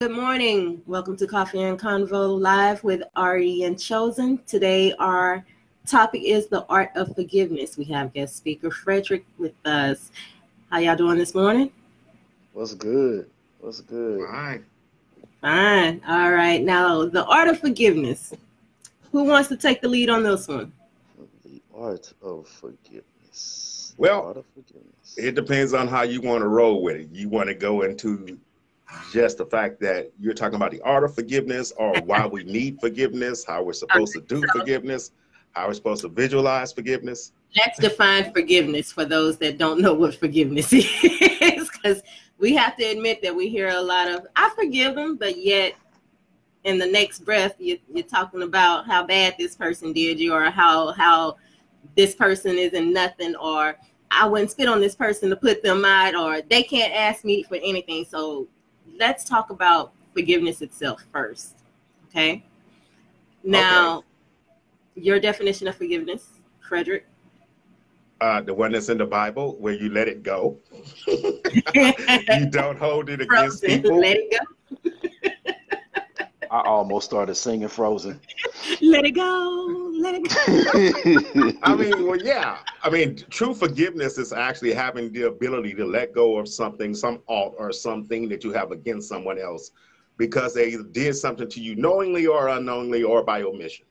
Good morning. Welcome to Coffee and Convo Live with Ari and Chosen. Today, our topic is the art of forgiveness. We have guest speaker Frederick with us. How y'all doing this morning? What's good? What's good? Fine. Fine. All right. Now, the art of forgiveness. Who wants to take the lead on this one? The art of forgiveness. Well, of forgiveness. It depends on how you want to roll with it. You want to go into just the fact that you're talking about the art of forgiveness or why we need forgiveness, how we're supposed to do forgiveness, how we're supposed to visualize forgiveness. Let's define forgiveness for those that don't know what forgiveness is. Because we have to admit that we hear a lot of, I forgive them, but yet in the next breath, you, you're talking about how bad this person did you or how, how this person isn't nothing or I wouldn't spit on this person to put them out or they can't ask me for anything. So let's talk about forgiveness itself first. Okay. Now, your definition of forgiveness, Frederick. Uh, the one that's in the Bible where you let it go. you don't hold it against Frozen. people. Let it go. I almost started singing Frozen. Let it go. Let it go. I mean, well, yeah. I mean, true forgiveness is actually having the ability to let go of something, some alt or something that you have against someone else because they did something to you knowingly or unknowingly or by omission.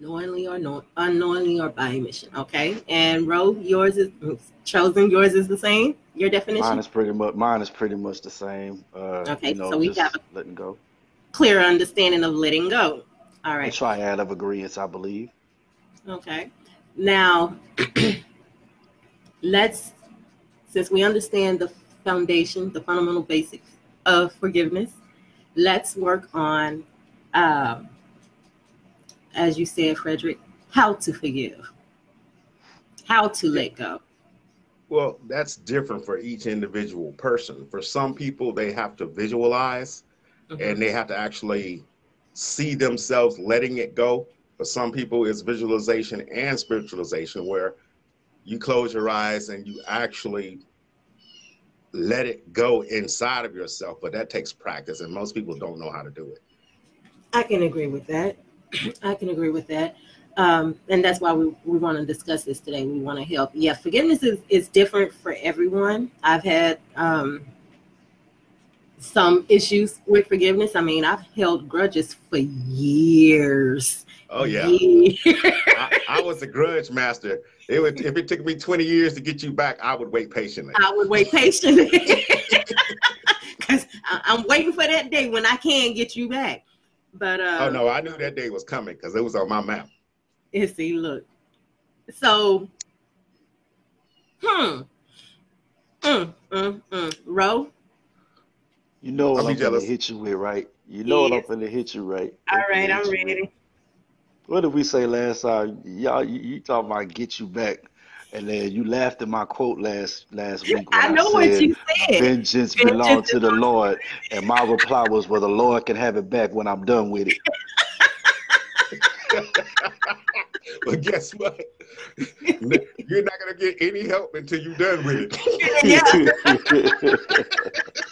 Knowingly or no, unknowingly or by omission. Okay. And Ro, yours is chosen. Yours is the same. Your definition. mine is pretty much mine is pretty much the same. Uh, Okay, you know, so we just have- letting go. Clear understanding of letting go. All right. A triad of agreements, I believe. Okay. Now, let's, since we understand the foundation, the fundamental basics of forgiveness, let's work on, um, as you said, Frederick, how to forgive, how to let go. Well, that's different for each individual person. For some people, they have to visualize and they have to actually see themselves letting it go. For some people, it's visualization and spiritualization, where you close your eyes and you actually let it go inside of yourself. But that takes practice, and most people don't know how to do it. I can agree with that. I can agree with that. Um, and that's why we, we want to discuss this today. We want to help. Yeah, forgiveness is, is different for everyone. I've had um, some issues with forgiveness. I mean, I've held grudges for years. Oh yeah, Years. I, I was a grudge master. It would if it took me 20 years to get you back, I would wait patiently. I would wait patiently because I'm waiting for that day when I can get you back. But uh, Oh no, I knew that day was coming because it was on my map. And see, look. So, hmm. Mm, mm, mm. Ro, You know what I'll be I'm gonna hit you with, right? You know what I'm gonna hit you right. all I'm right, I'm hit with- ready. What did we say last time? Y'all, you, you talking about get you back, and then you laughed at my quote last last week when I know said, what you said. Vengeance Vengeance belongs to the Lord. And my reply was, Well, the Lord can have it back when I'm done with it. But guess what? You're not gonna get any help until you're done with it.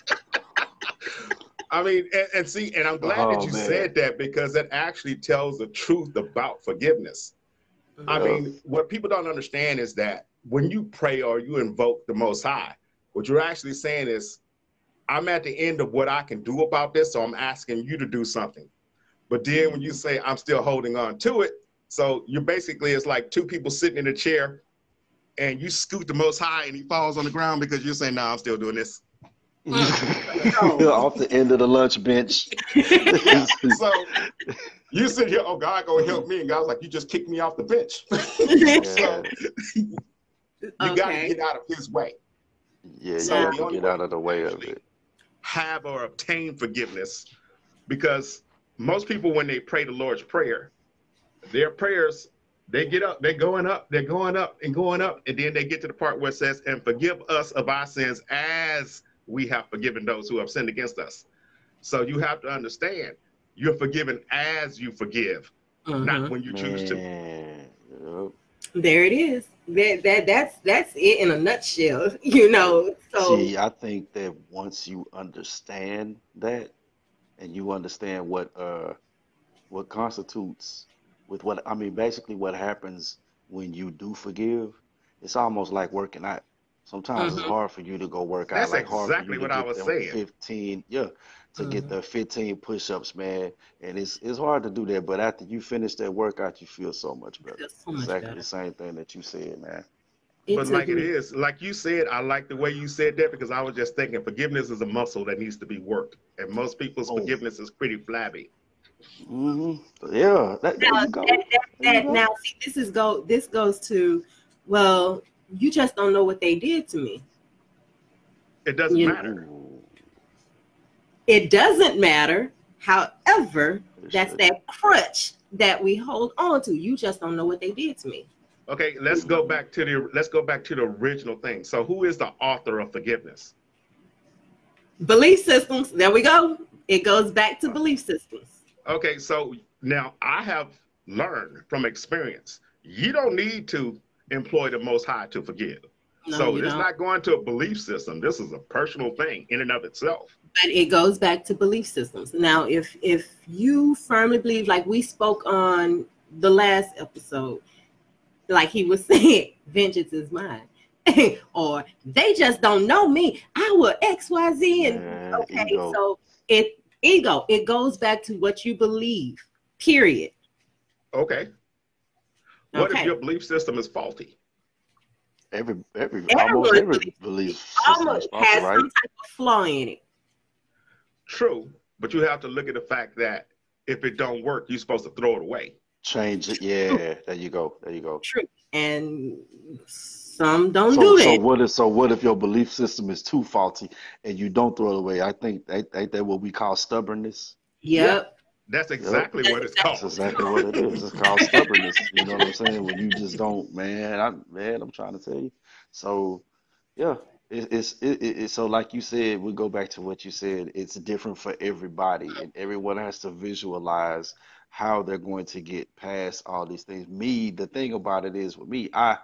Yeah. I mean, and, and see, and I'm glad that Oh, you man. said that because that actually tells the truth about forgiveness. I mean, what people don't understand is that when you pray or you invoke the Most High, what you're actually saying is, I'm at the end of what I can do about this, so I'm asking you to do something. But then when you say I'm still holding on to it, so you're basically it's like two people sitting in a chair, and you scoot the Most High, and he falls on the ground because you're saying, "No, I'm still doing this." Off the end of the lunch bench. so you sit here, oh God, go help me, and God's like, you just kicked me off the bench. Yeah. you got to get out of His way. Yeah, you So have the to get out of the way of it. have or obtain forgiveness because most people when they pray the lord's prayer their prayers they get up they're going up they're going up and going up and then they get to the part where it says and forgive us of our sins as we have forgiven those who have sinned against us so you have to understand you're forgiven as you forgive Mhm. not when you choose to Man. There it is. that that that's that's it in a nutshell, you know. So See, I think that once you understand that, and you understand what uh what constitutes with what I mean, basically what happens when you do forgive, it's almost like working out. Sometimes it's Mhm. hard for you to go work out. That's like hard for exactly you to what I get was saying. 15, yeah, to get Mhm. the 15 push-ups, man. And it's it's hard to do that, but after you finish that workout, you feel so much better. So much Exactly better. the same thing that you said, man. it But like it me- is, like you said, I like the way you said that because I was just thinking forgiveness is a muscle that needs to be worked, and most people's Oh. forgiveness is pretty flabby. hmm Yeah, that, Now, that, that, that, now see, this is go. This goes to, well, you just don't know what they did to me. It doesn't You- matter. Ooh, It doesn't matter. However, it that's should. that crutch that we hold on to. You just don't know what they did to me. Okay, let's go back to the let's go back to the original thing. So, who is the author of forgiveness? Belief systems. There we go. It goes back to belief systems. Okay, so now I have learned from experience, you don't need to employ the Most High to forgive. No, so it's don't. not going to a belief system. This is a personal thing in and of itself. but it goes back to belief systems. Now, if if you firmly believe, like we spoke on the last episode, like he was saying, vengeance is mine, or they just don't know me. I will X Y Z, and Man, okay, ego. so it ego. It goes back to what you believe. Period. Okay. What Okay. if your belief system is faulty? every every Everyone almost every belief system is Almost faulty, has right? some type of flaw in it. True, but you have to look at the fact that if it don't work, you're supposed to throw it away. Change it. Yeah, there you go. There you go. True, and some don't So, do so that. what if so what if your belief system is too faulty and you don't throw it away? I think ain't, ain't that what we call stubbornness? yep. That's exactly what it's called. That's exactly what it is. It's called stubbornness. You know what I'm saying? When you just don't, man. I man, I'm trying to tell you. So, yeah, it, it's it, it, it- so like you said. We go back to what you said. It's different for everybody, and everyone has to visualize how they're going to get past all these things. Me, the thing about it is with me, I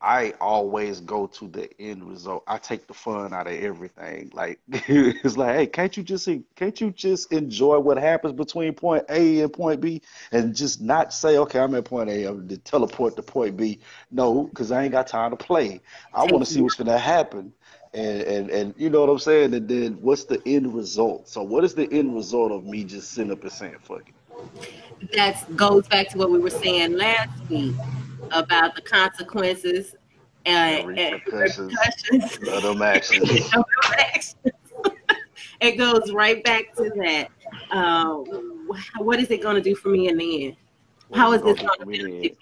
I always go to the end result. I take the fun out of everything. Like it's like, hey, can't you just can't you just enjoy what happens between point A and point B and just not say, okay, I'm at point A, I'm to teleport to point B. No, because I ain't got time to play. I want to see what's gonna happen. And, and and you know what I'm saying? And then what's the end result? So what is the end result of me just sitting up and saying fuck it? that goes back to what we were saying last week about the consequences and, The and repercussions. repercussions. Of them actions. of those actions. it goes right back to that. Um, wh- what is it going to do for me in the end? How is this going to gonna do benefit me?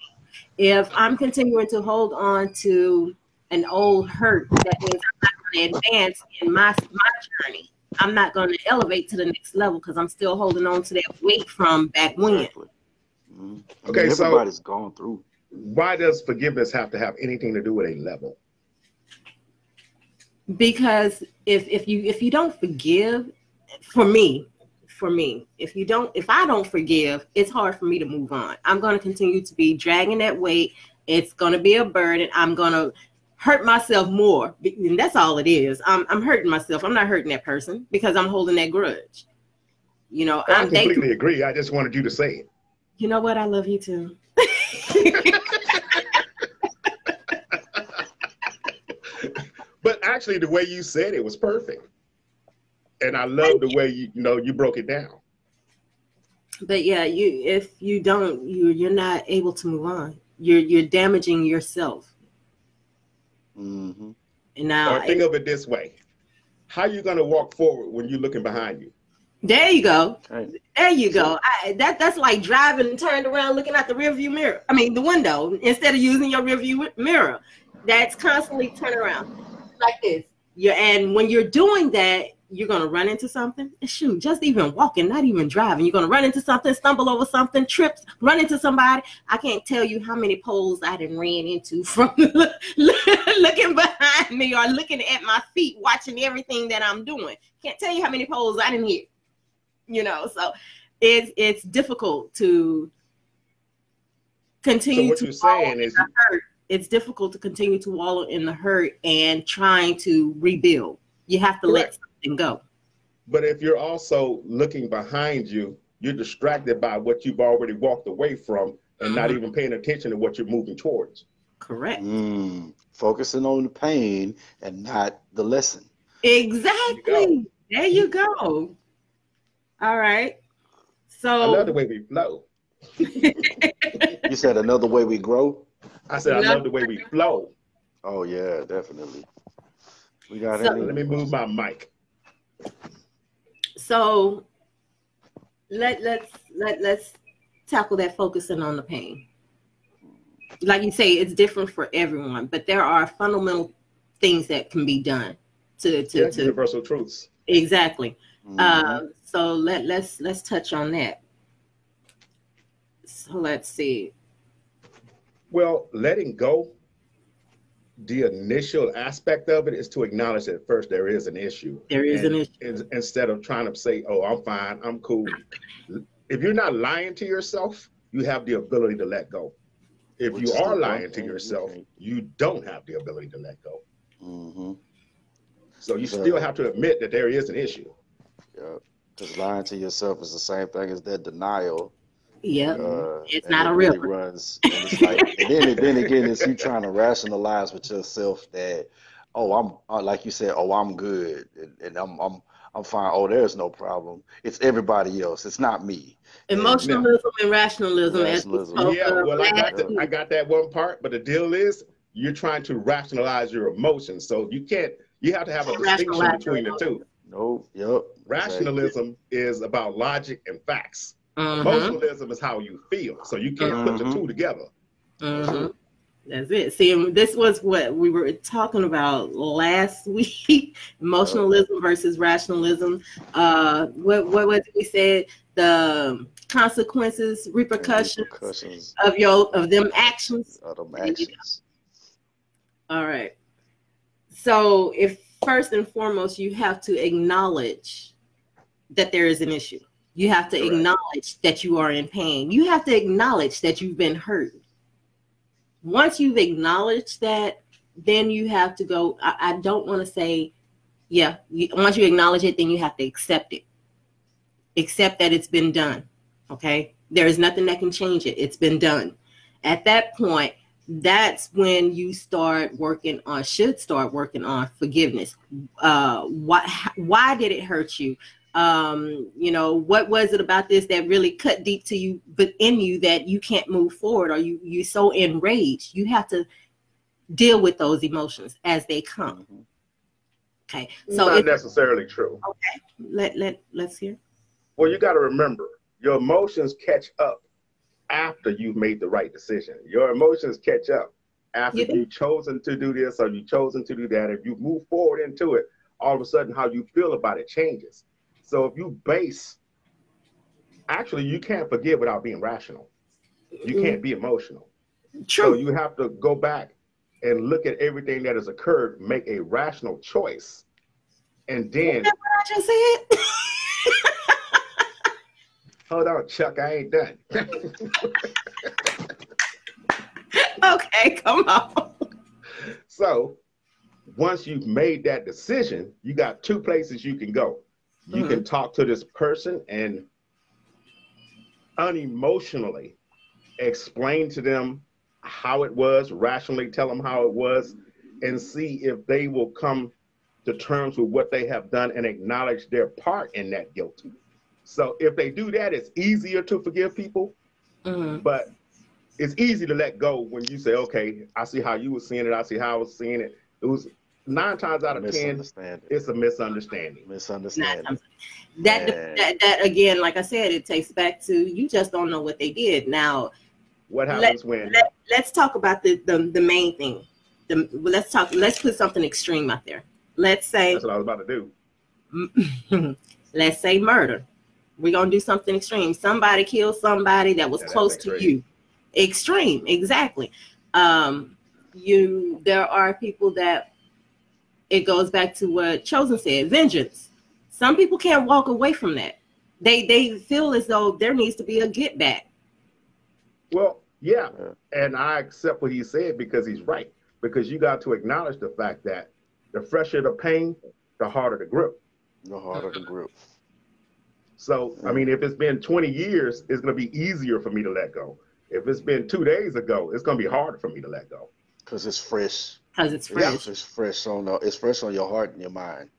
If I'm continuing to hold on to an old hurt, that means I'm not going to advance in my my journey. I'm not going to elevate to the next level because I'm still holding on to that weight from back when. Exactly. Mhm. I Okay, mean, so- everybody's gone through. Why does forgiveness have to have anything to do with a level? because if if you if you don't forgive for me for me if you don't if i don't forgive it's hard for me to move on. I'm going to continue to be dragging that weight. It's going to be a burden. I'm going to hurt myself more. And that's all it is. I'm, I'm hurting myself. I'm not hurting that person because i'm holding that grudge. You know I i'm they, completely agree. I just wanted you to say it. you know what? I love you too But actually, the way you said it was perfect, and I love the way you, you know you broke it down. but yeah you if you don't you you're not able to move on you're you're damaging yourself hmm and now or think of it this way: How you going to walk forward when you're looking behind you? There you go. Okay. There you go. I, that that's like driving and turned around looking out the rearview mirror. I mean the window instead of using your rearview mirror. That's constantly turning around like this. You and when you're doing that, you're gonna run into something. And shoot, just even walking, not even driving, you're gonna run into something, stumble over something, trips, run into somebody. I can't tell you how many poles I didn't ran into from looking behind me or looking at my feet, watching everything that I'm doing. Can't tell you how many poles I didn't hit you know so it's it's difficult to continue. So what to you're saying is, hurt it's difficult to continue to wallow in the hurt and trying to rebuild. You have to Correct. let something go. But if you're also looking behind you, you're distracted by what you've already walked away from and mm-hmm. not even paying attention to what you're moving towards. Correct. Mm, focusing on the pain and not the lesson. Exactly. You there you go. All right. So another way we flow. you said another way we grow. I said I love the way we flow. Oh yeah, definitely. We got so, Let me move my mic. So let let's let let's tackle that focusing on the pain. Like you say, it's different for everyone, but there are fundamental things that can be done to to, yeah, to universal truths. Exactly. Mm-hmm. Uh, so let let's let's touch on that. So let's see. Well, letting go, the initial aspect of it is to acknowledge that first there is an issue. There is and, an issue. Instead of trying to say, oh, I'm fine, I'm cool. If you're not lying to yourself, you have the ability to let go. If Which you are lying to yourself, you don't have the ability to let go. Mm-hmm. So you still have to admit that there is an issue. Yeah, because lying to yourself is the same thing as that denial Yep. Uh, it's not a real really runs. And, it's like, and then, then again, it's you trying to rationalize with yourself that, oh, I'm uh, like you said, oh, I'm good, and, and, I'm I'm I'm fine. Oh, there's no problem. It's everybody else. It's not me. Emotionalism and, and rationalism. rationalism. yeah, well, I got, the, I got that one part, but the deal is you're trying to rationalize your emotions, so you can't. You have to have a distinction between the two. No, yep. Rationalism exactly. is about logic and facts. Mm-hmm. Emotionalism is how you feel. So you can't mm-hmm. put the mm-hmm. two together. Mm-hmm. That's it. See, this was what we were talking about last week: emotionalism versus rationalism. Uh, what what was we said? The consequences, repercussions, repercussions, of your of them actions. Of them actions. All right. So, if first and foremost, you have to acknowledge that there is an issue. You have to Correct. acknowledge that you are in pain. You have to acknowledge that you've been hurt. Once you've acknowledged that, then you have to go. I, I don't want to say, yeah, you, once you acknowledge it, then you have to accept it. Accept that it's been done. Okay. There is nothing that can change it. It's been done. At that point, that's when you start working on should start working on forgiveness uh why why did it hurt you um, you know, what was it about this that really cut deep to you, but in you that you can't move forward, or you you're so enraged? You have to deal with those emotions as they come. Mm-hmm. Okay, so not necessarily true. Okay, let let let's hear. Well, you got to remember, your emotions catch up after you've made the right decision. Your emotions catch up after you you've chosen to do this or you've chosen to do that. If you move forward into it, all of a sudden how you feel about it changes. So if you base, actually, you can't forgive without being rational. You mm-hmm. can't be emotional. True. So you have to go back and look at everything that has occurred, make a rational choice, and then. What I just said. Hold on, Chuck. I ain't done. okay, come on. So, once you've made that decision, you got two places you can go. You mm-hmm. can talk to this person and unemotionally explain to them how it was, rationally tell them how it was, and see if they will come to terms with what they have done and acknowledge their part in that guilt. So if they do that, it's easier to forgive people, mm-hmm. but it's easy to let go when you say, okay, I see how you were seeing it, I see how I was seeing it. It was nine times out of ten, it's a misunderstanding. Misunderstanding. That, that that again, like I said, it takes back to you just don't know what they did. Now, what happens let, when? Let, us talk about the, the the main thing. The, let's talk. Let's put something extreme out there. Let's say that's what I was about to do. let's say murder. We're gonna do something extreme. Somebody killed somebody that was yeah, close to you. Extreme, exactly. Um, you there are people that it goes back to what Chosen said, vengeance. Some people can't walk away from that. They they feel as though there needs to be a get back. Well, Yeah. yeah. And I accept what he said because he's right. Because you got to acknowledge the fact that the fresher the pain, the harder the grip. The harder the grip. So, I mean, if it's been 20 years, it's going to be easier for me to let go. If it's been two days ago, it's going to be harder for me to let go. Because it's fresh. Because it's fresh. It's, it's fresh on the, it's fresh on your heart and your mind.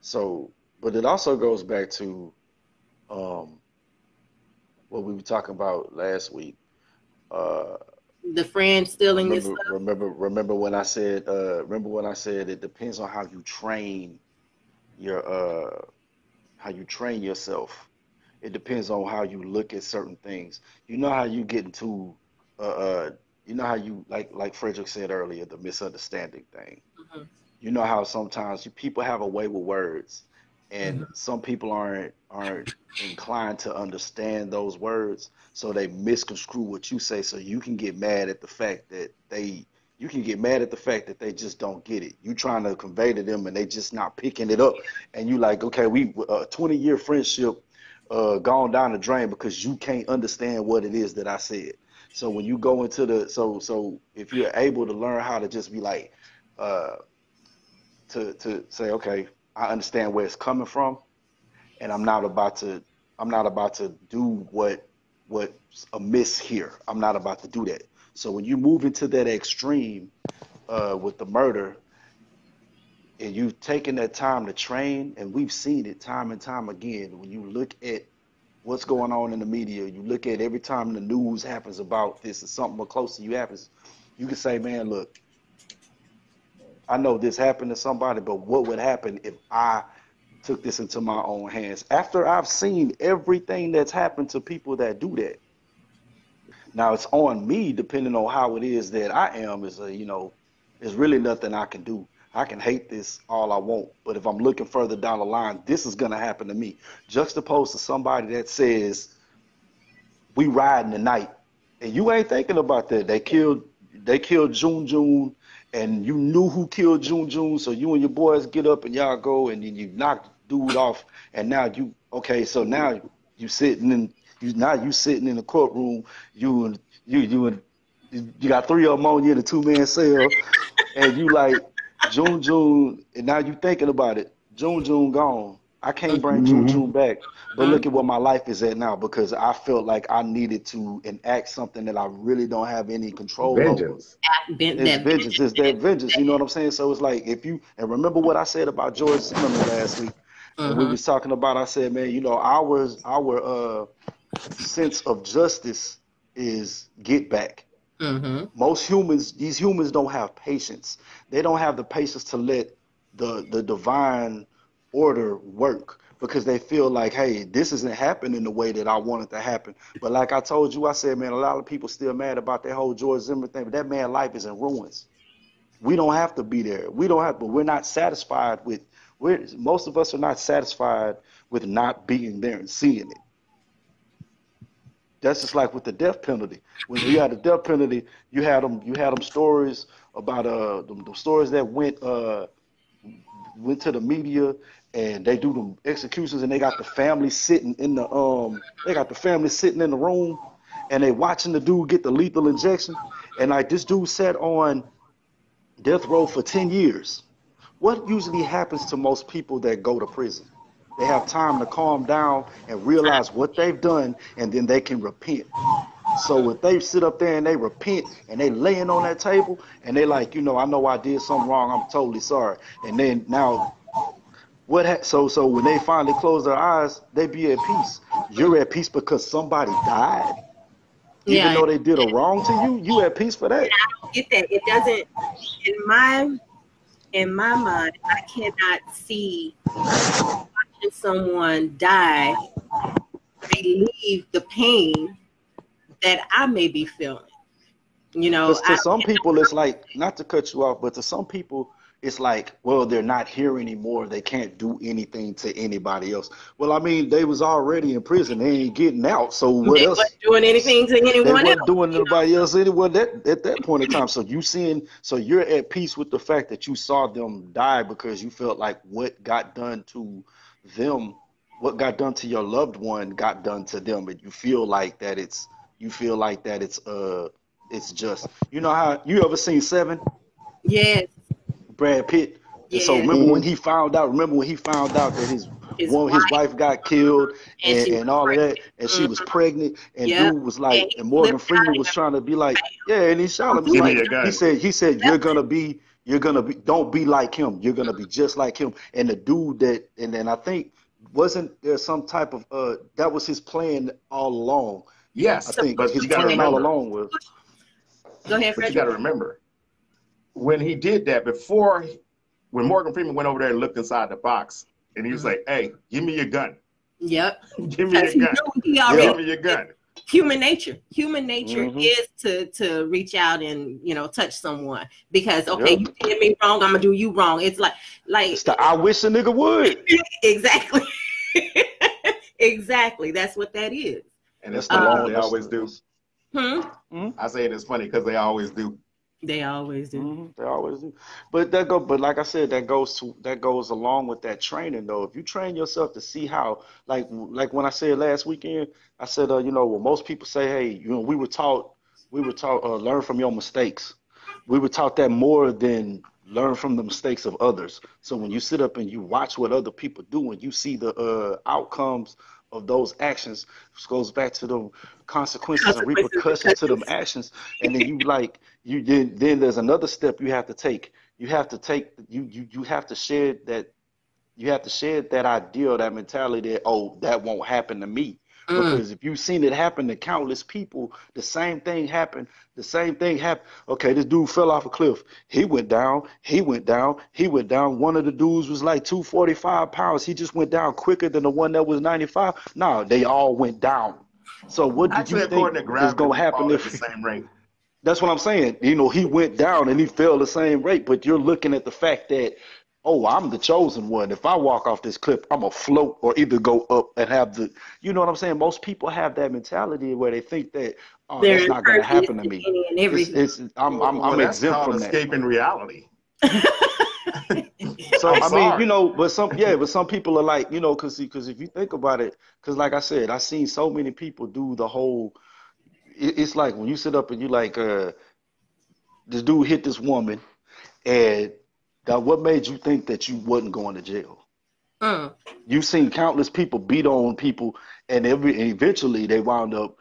So, but it also goes back to um, what we were talking about last week. Uh, the friend stealing remember, this. Remember, remember when I said, uh, remember when I said it depends on how you train your, uh, how you train yourself. It depends on how you look at certain things. You know how you get into, uh, uh you know how you like, like Frederick said earlier, the misunderstanding thing. Mm-hmm. You know how sometimes you, people have a way with words and mm-hmm. some people aren't aren't inclined to understand those words so they misconstrue what you say so you can get mad at the fact that they you can get mad at the fact that they just don't get it you trying to convey to them and they just not picking it up and you like okay we a 20 year friendship uh gone down the drain because you can't understand what it is that i said so when you go into the so so if you're able to learn how to just be like uh to to say okay I understand where it's coming from, and I'm not about to I'm not about to do what what's amiss here. I'm not about to do that. So when you move into that extreme uh, with the murder, and you've taken that time to train, and we've seen it time and time again. When you look at what's going on in the media, you look at every time the news happens about this or something close to you happens, you can say, man, look, I know this happened to somebody, but what would happen if I took this into my own hands after I've seen everything that's happened to people that do that? Now it's on me, depending on how it is that I am. Is a you know, there's really nothing I can do. I can hate this all I want, but if I'm looking further down the line, this is gonna happen to me. Juxtaposed to somebody that says, "We riding tonight," and you ain't thinking about that. They killed, they killed June June and you knew who killed June June, so you and your boys get up and y'all go and then you knock dude off, and now you okay, so now you sitting in you now you sitting in the courtroom, you and you you and you got three of them on you in a two man cell, and you like June June, and now you thinking about it, June June gone. I can't bring mm-hmm. June June back. But look at what my life is at now because I felt like I needed to enact something that I really don't have any control vengeance. over. Vengeance. It's vengeance. It's that vengeance. You know what I'm saying? So it's like if you and remember what I said about George Zimmerman last week. Uh-huh. We was talking about. I said, man, you know, our our uh, sense of justice is get back. Mm-hmm. Most humans, these humans don't have patience. They don't have the patience to let the the divine order work because they feel like, hey, this isn't happening the way that I want it to happen. But like I told you, I said, man, a lot of people still mad about that whole George Zimmerman thing, but that man life is in ruins. We don't have to be there. We don't have, but we're not satisfied with. We're most of us are not satisfied with not being there and seeing it. That's just like with the death penalty. When you had the death penalty, you had them. You had them stories about uh the, the stories that went uh went to the media and they do them executions and they got the family sitting in the um they got the family sitting in the room and they watching the dude get the lethal injection and like this dude sat on death row for 10 years what usually happens to most people that go to prison they have time to calm down and realize what they've done and then they can repent so if they sit up there and they repent and they laying on that table and they like, you know, I know I did something wrong, I'm totally sorry. And then now what ha- so so when they finally close their eyes, they be at peace. You're at peace because somebody died. Even yeah, though they did a wrong to you, you at peace for that. I don't get that. It doesn't in my in my mind, I cannot see watching someone die relieve the pain that I may be feeling. You know, to some people, it's like not to cut you off, but to some people, it's like, well, they're not here anymore. They can't do anything to anybody else. Well, I mean, they was already in prison. They ain't getting out. So what they else? doing anything to anyone they else. doing anybody else anyone that at that point in time. So you seeing, so you're at peace with the fact that you saw them die because you felt like what got done to them, what got done to your loved one, got done to them, and you feel like that it's you feel like that it's uh it's just. You know how you ever seen Seven? Yes. Brad Pitt. And so remember when he found out. Remember when he found out that his His one his wife. wife got killed And and, and, was all of that, pregnant. and she was pregnant, and Yeah. dude was like, And and Morgan Freeman was trying to be like, yeah, and he shot him. He's Give me like, he said, he said, you're gonna be, you're gonna be, don't be like him. You're gonna be just like him. And the dude that, and then I think wasn't there some type of uh that was his plan all along. Yes, I think but his you got to all along was Go ahead, But you got to remember, when he did that, before, when Morgan Freeman went over there and looked inside the box, and he was Mhm. like, "Hey, give me your gun. Yep. Give me your gun. Give me your gun." Human nature. Human nature Mhm. is to to reach out and you know touch someone because okay, Yep. you did me wrong, I'm gonna do you wrong. It's like like it's the I wish a nigga would. exactly, exactly. That's what that is. And it's That's the funny 'cause long- they always do. Hmm. I say it is funny because they always do. They always do. Mhm, they always do. But that go but like I said, that goes to that goes along with that training though. If you train yourself to see how like like when I said last weekend, I said uh, you know, well most people say, hey, you know, we were taught we were taught uh, learn from your mistakes. We were taught that more than learn from the mistakes of others. So when you sit up and you watch what other people do and you see the uh, outcomes of those actions, which goes back to the consequences and repercussions to them actions, and then you like you then then there's another step you have to take. You have to take you you you have to shed that you have to shed that idea or that mentality that oh that won't happen to me. Mm. Because if you've seen it happen to countless people, the same thing happened. The same thing happened. Okay, this dude fell off a cliff. He went down. He went down. He went down. One of the dudes was like 245 pounds. He just went down quicker than the one that was 95. No, they all went down. So what did Actually, you think is going to happen if the same rate. that's what I'm saying. You know, he went down and he fell the same rate, but you're looking at the fact that, oh, I'm the chosen one. If I walk off this cliff, I'm gonna float or either go up and have the, you know what I'm saying? Most people have that mentality where they think that, oh, They're that's not gonna happen to to me. any and It's, everything. it's, I'm, I'm, Well, I'm that's exempt from that. escaping reality. So I'm I mean, sorry. you know, but some yeah, but some people are like, you know, because because if you think about it, because like I said, I've seen so many people do the whole. It, it's like when you sit up and you like, uh, this dude hit this woman, and now what made you think that you wasn't going to jail? Mm. You've seen countless people beat on people, and every and eventually they wound up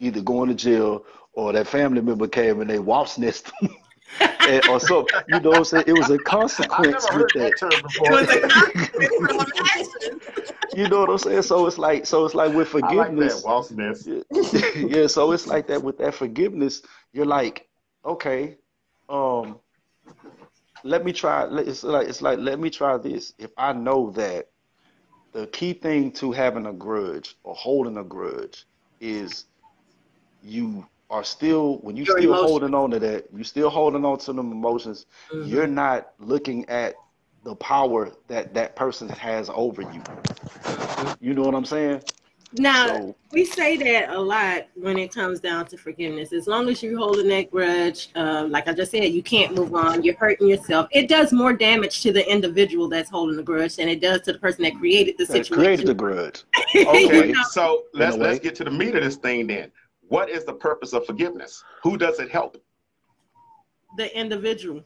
either going to jail or that family member came and they wasp nest them. and, or so you know what I'm saying? It was a I've consequence with that. that It was a consequence. You know what I'm saying? So it's like so it's like with forgiveness. I like forgiveness. that, Wall Smith. yeah, so it's like that with that forgiveness. You're like, okay, um, let me try. It's like it's like let me try this. If I know that the key thing to having a grudge or holding a grudge is you are still when you Your still emotions. holding on to that, you still holding on to them emotions. Mhm. You're not looking at the power that that person has over you. You know what I'm saying? Now, So we say that a lot when it comes down to forgiveness. As long as you're holding that grudge, um, like I just said, you can't move on. You're hurting yourself. It does more damage to the individual that's holding the grudge than it does to the person that created the that situation. created the grudge. Okay, You know? so let's In a way. let's get to the meat of this thing then. What is the purpose of forgiveness? Who does it help? the individual.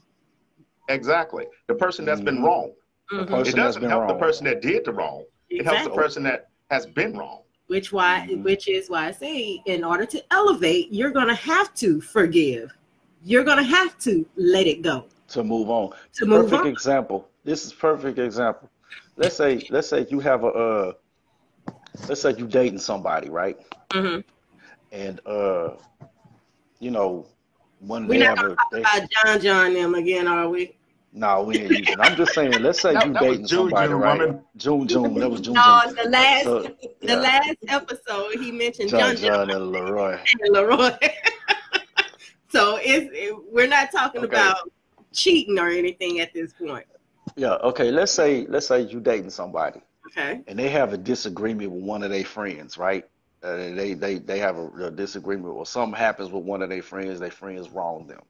Exactly. The person that's been Mhm. wrong. The Mhm. It doesn't been help the person that did the wrong. It helps the person that has been wrong. Which why, Mhm. which is why I say, in order to elevate, you're gonna have to forgive. You're gonna have to let it go to move on. to move perfect on. example. This is perfect example. Let's say let's say you have a uh let's say you dating somebody, right? Mhm. And uh you know when We're not have a they, About John John them again, are we? No, we ain't using. I'm just saying. Let's say That- you dating June, somebody, June, right? woman. June June. That was June No, June. the last So, the last episode he mentioned John John John John and Leroy. and Leroy. so it's it, we're not talking Okay. about cheating or anything at this point. Yeah. Okay. Let's say let's say you dating somebody. Okay. and they have a disagreement with one of their friends, right? Uh, they they they have a, a disagreement or something happens with one of their friends. Their friends wrong them,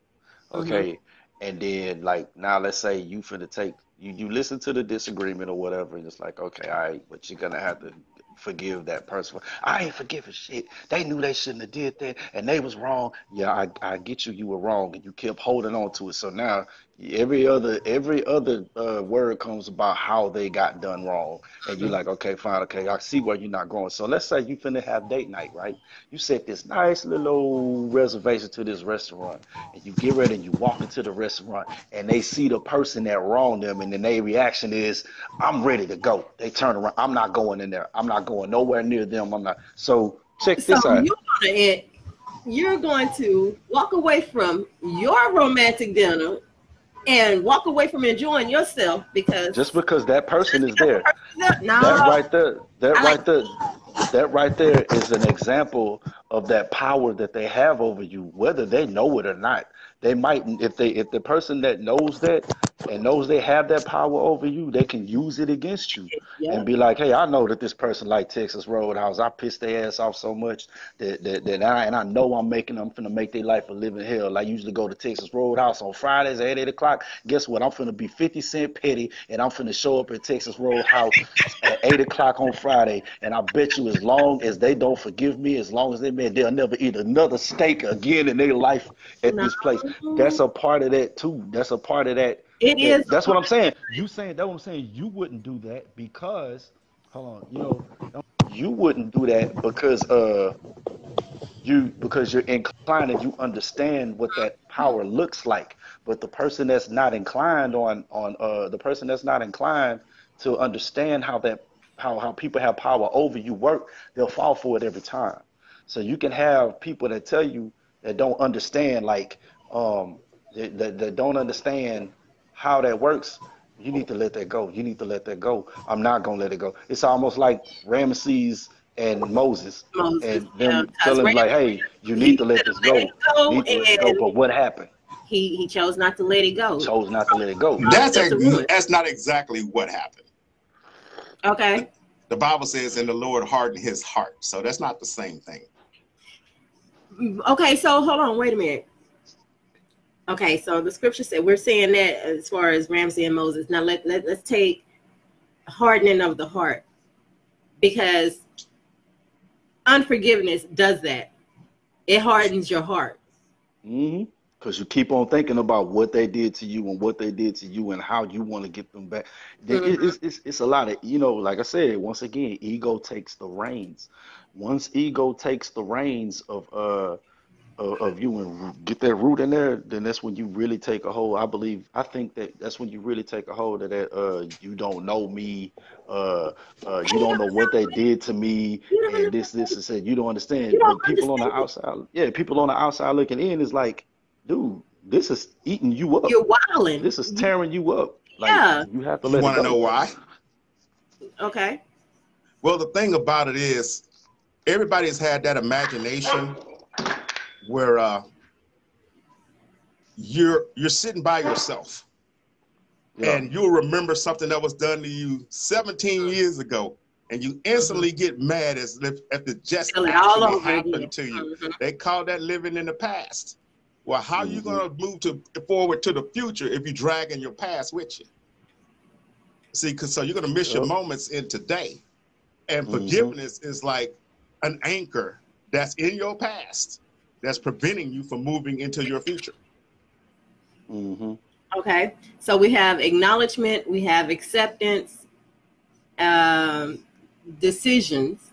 okay? And then like now, let's say you finna take you you listen to the disagreement or whatever, and it's like okay, all right, but you're gonna have to forgive that person. I ain't forgiving shit. They knew they shouldn't have did that, and they was wrong. Yeah, I, I get you. You were wrong, and you kept holding on to it. So now every other every other uh, word comes about how they got done wrong, and you're like, okay, fine, okay, I see where you're not going. So let's say you finna have date night, right? You set this nice little old reservation to this restaurant, and you get ready and you walk into the restaurant, and they see the person that wronged them, and then their reaction is, I'm ready to go. They turn around, I'm not going in there. I'm not going nowhere near them. I'm not. So check this so out. You're gonna, you're going to walk away from your romantic dinner and walk away from enjoying yourself because just because that person is there. No, that right there, that like right there, that right there is an example of that power that they have over you, whether they know it or not they might if they if the person that knows that and knows they have that power over you, they can use it against you yeah. and be like, hey, I know that this person like Texas Roadhouse. I pissed their ass off so much that that, that I and I know I'm making I'm finna make their life a living hell. I usually go to Texas Roadhouse on Fridays at eight o'clock. Guess what? I'm finna be fifty cent petty and I'm finna show up at Texas Roadhouse at eight o'clock on Friday. And I bet you as long as they don't forgive me, as long as they man, they'll never eat another steak again in their life at no. this place. That's a part of that too. That's a part of that. It is. That's what I'm saying. You saying that? What I'm saying. You wouldn't do that because, hold on. You know, you wouldn't do that because uh, you because you're inclined and you understand what that power looks like. But the person that's not inclined on on uh the person that's not inclined to understand how that how how people have power over you work, they'll fall for it every time. So you can have people that tell you that don't understand like um, that, that, that don't understand how that works, you need to let that go. You need to let that go. I'm not gonna let it go. It's almost like Ramesses and Moses, Moses and them yeah, telling like, "Hey, you need to let this go. go need to let it go." But what happened? He he chose not to let it go. Chose not to let it go. That's a, that's not exactly what happened. Okay. The Bible says, "And the Lord hardened his heart." So that's not the same thing. Okay, so hold on, wait a minute. Okay, so the scripture said we're saying that as far as Ramsey and Moses. Now let, let let's take hardening of the heart because unforgiveness does that. It hardens your heart. Mm-hmm. Because you keep on thinking about what they did to you and what they did to you and how you want to get them back. Mm-hmm. It's, it's, it's a lot of, you know, like I said, once again, ego takes the reins. Once ego takes the reins of uh of, of, you and get that root in there, then that's when you really take a hold. I believe, I think that that's when you really take a hold of that. Uh, you don't know me. Uh, uh, you don't know what they did to me, and this, this, and said you don't understand. You don't people understand. on the outside, yeah, people on the outside looking in is like, dude, this is eating you up. You're wilding. This is tearing you up. Like, yeah. You have to let. You want to know why? Okay. Well, the thing about it is, everybody's had that imagination where uh, you're you're sitting by yourself, yeah. and you'll remember something that was done to you 17 years ago, and you instantly mm-hmm. get mad as if, if it just actually happened to you. Mm-hmm. They call that living in the past. Well, how mm-hmm. you gonna move to forward to the future if you're dragging your past with you? See, because so you're gonna miss yep. your moments in today, and mm-hmm. forgiveness is like an anchor that's in your past that's preventing you from moving into your future. Mm-hmm. Okay, so we have acknowledgement, we have acceptance, um, decisions,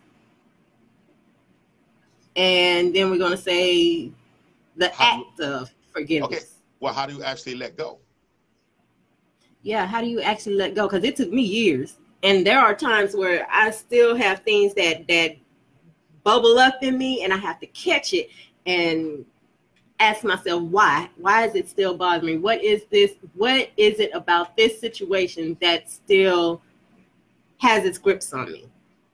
and then we're going to say the how act you, of forgiveness. Okay, well, how do you actually let go? Yeah, how do you actually let go? Because it took me years, and there are times where I still have things that that bubble up in me, and I have to catch it and ask myself why? Why is it still bothering me? What is this what is it about this situation that still has its grips on me?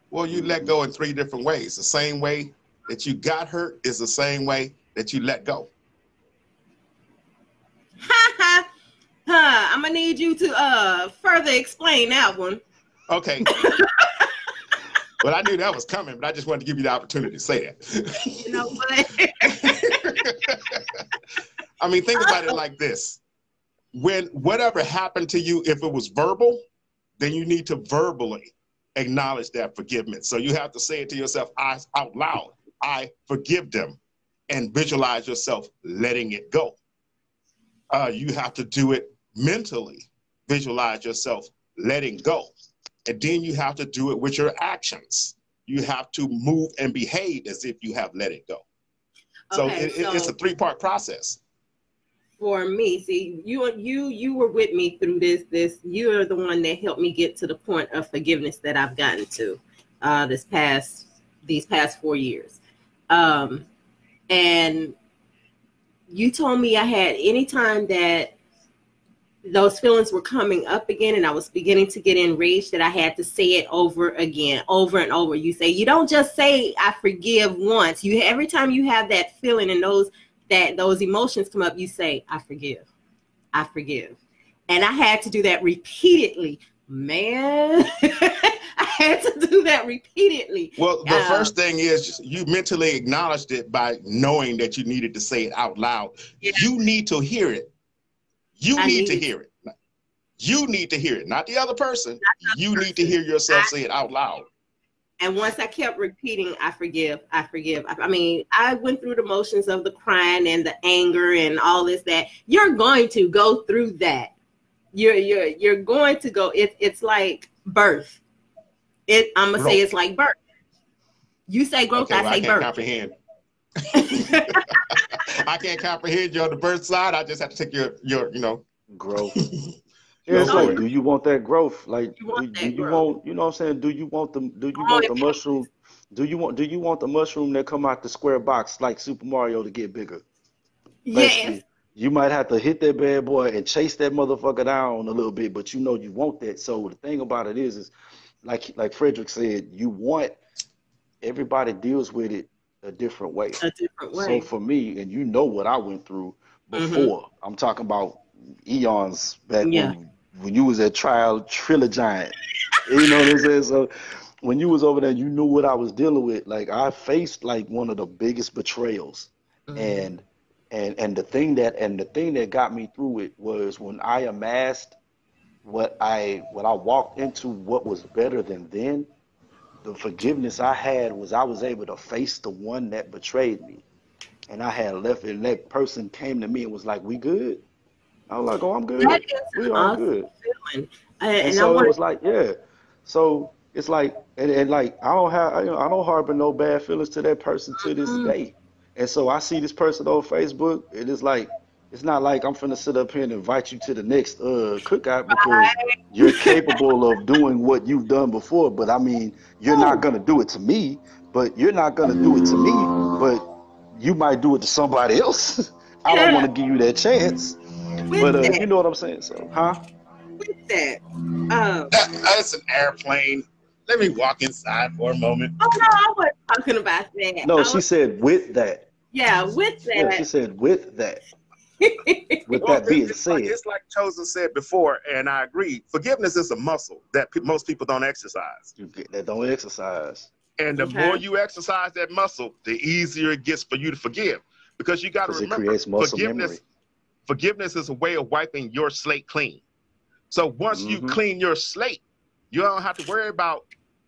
Well you let go in three different ways. The same way that you got hurt is the same way that you let go. Ha ha huh i'm gonna need you to uh further explain that one. Okay But I knew that was coming, but I just wanted to give you the opportunity to say that. You know what? I mean, think about it like this. When whatever happened to you, if it was verbal, then you need to verbally acknowledge that forgiveness. So you have to say it to yourself out loud. I forgive them and visualize yourself letting it go. Uh, you have to do it mentally, visualize yourself letting go. And then you have to do it with your actions. You have to move and behave as if you have let it go. So, it, so it's a three part process. For me, see, you you you were with me through this. This you're the one that helped me get to the point of forgiveness that I've gotten to uh, this past these past four years. Um, and you told me I had any time that those feelings were coming up again and I was beginning to get enraged that I had to say it over again, over and over. You say you don't just say I forgive once. You every time you have that feeling and those that those emotions come up, you say I forgive. I forgive. And I had to do that repeatedly. Man, I had to do that repeatedly. Well, the um, first thing is you mentally acknowledged it by knowing that you needed to say it out loud. Yeah. You need to hear it you need, need, to hear it. You need to hear it, not the other person. The you person. need to hear yourself I, say it out loud. And once I kept repeating, I forgive, I forgive. I, I mean, I went through the motions of the crying and the anger and all this that you're going to go through that. You're you're you're going to go. It, it's like birth. It I'm gonna growth. say it's like birth. You say growth, okay, I say I birth. Comprehend. I can't comprehend you on the birth side. I just have to take your your you know growth. Yeah, it's like, do you want that growth? Like, you do, do, you growth. want, you know what I'm saying? Do you want the, do you oh, want the mushroom? Do you want, do you want the mushroom that come out the square box like Super Mario to get bigger? Yes. You might have to hit that bad boy and chase that motherfucker down a little bit, but you know you want that. So the thing about it is, is like, like Frederick said, you want everybody deals with it a different way. A different way. So for me, and you know what I went through mm-hmm. before. Mm-hmm. I'm talking about eons back yeah. when, when you was at trial trilogiant. you know what I'm saying? So when you was over there, you knew what I was dealing with. Like I faced like one of the biggest betrayals. Mm-hmm. And and and the thing that and the thing that got me through it was when I amassed what I what I walked into what was better than then the forgiveness I had was I was able to face the one that betrayed me. And I had left and that person came to me and was like, We good? I was like, Oh, I'm good. That is we are awesome good. Feeling. And, and, so want- it was like, yeah. So it's like and, and like I don't have I, I don't harbor no bad feelings to that person to this mm-hmm. day. And so I see this person on Facebook, and it is like it's not like I'm finna sit up here and invite you to the next uh cookout because right. you're capable of doing what you've done before. But I mean, you're not gonna do it to me, but you're not gonna do it to me, but you might do it to somebody else. I don't want to give you that chance. With but uh, that, you know what I'm saying, so huh? With that, um, that, that's an airplane. Let me walk inside for a moment. Oh no, I wasn't talking about that. No, she said with that. Yeah, with that. Yeah, she said with that. With well, that being it's said, like, it's like Chosen said before, and I agree. Forgiveness is a muscle that pe- most people don't exercise. You get that don't exercise. And the okay. more you exercise that muscle, the easier it gets for you to forgive. Because you got to remember, forgiveness. Memory. Forgiveness is a way of wiping your slate clean. So once mm-hmm. you clean your slate, you don't have to worry about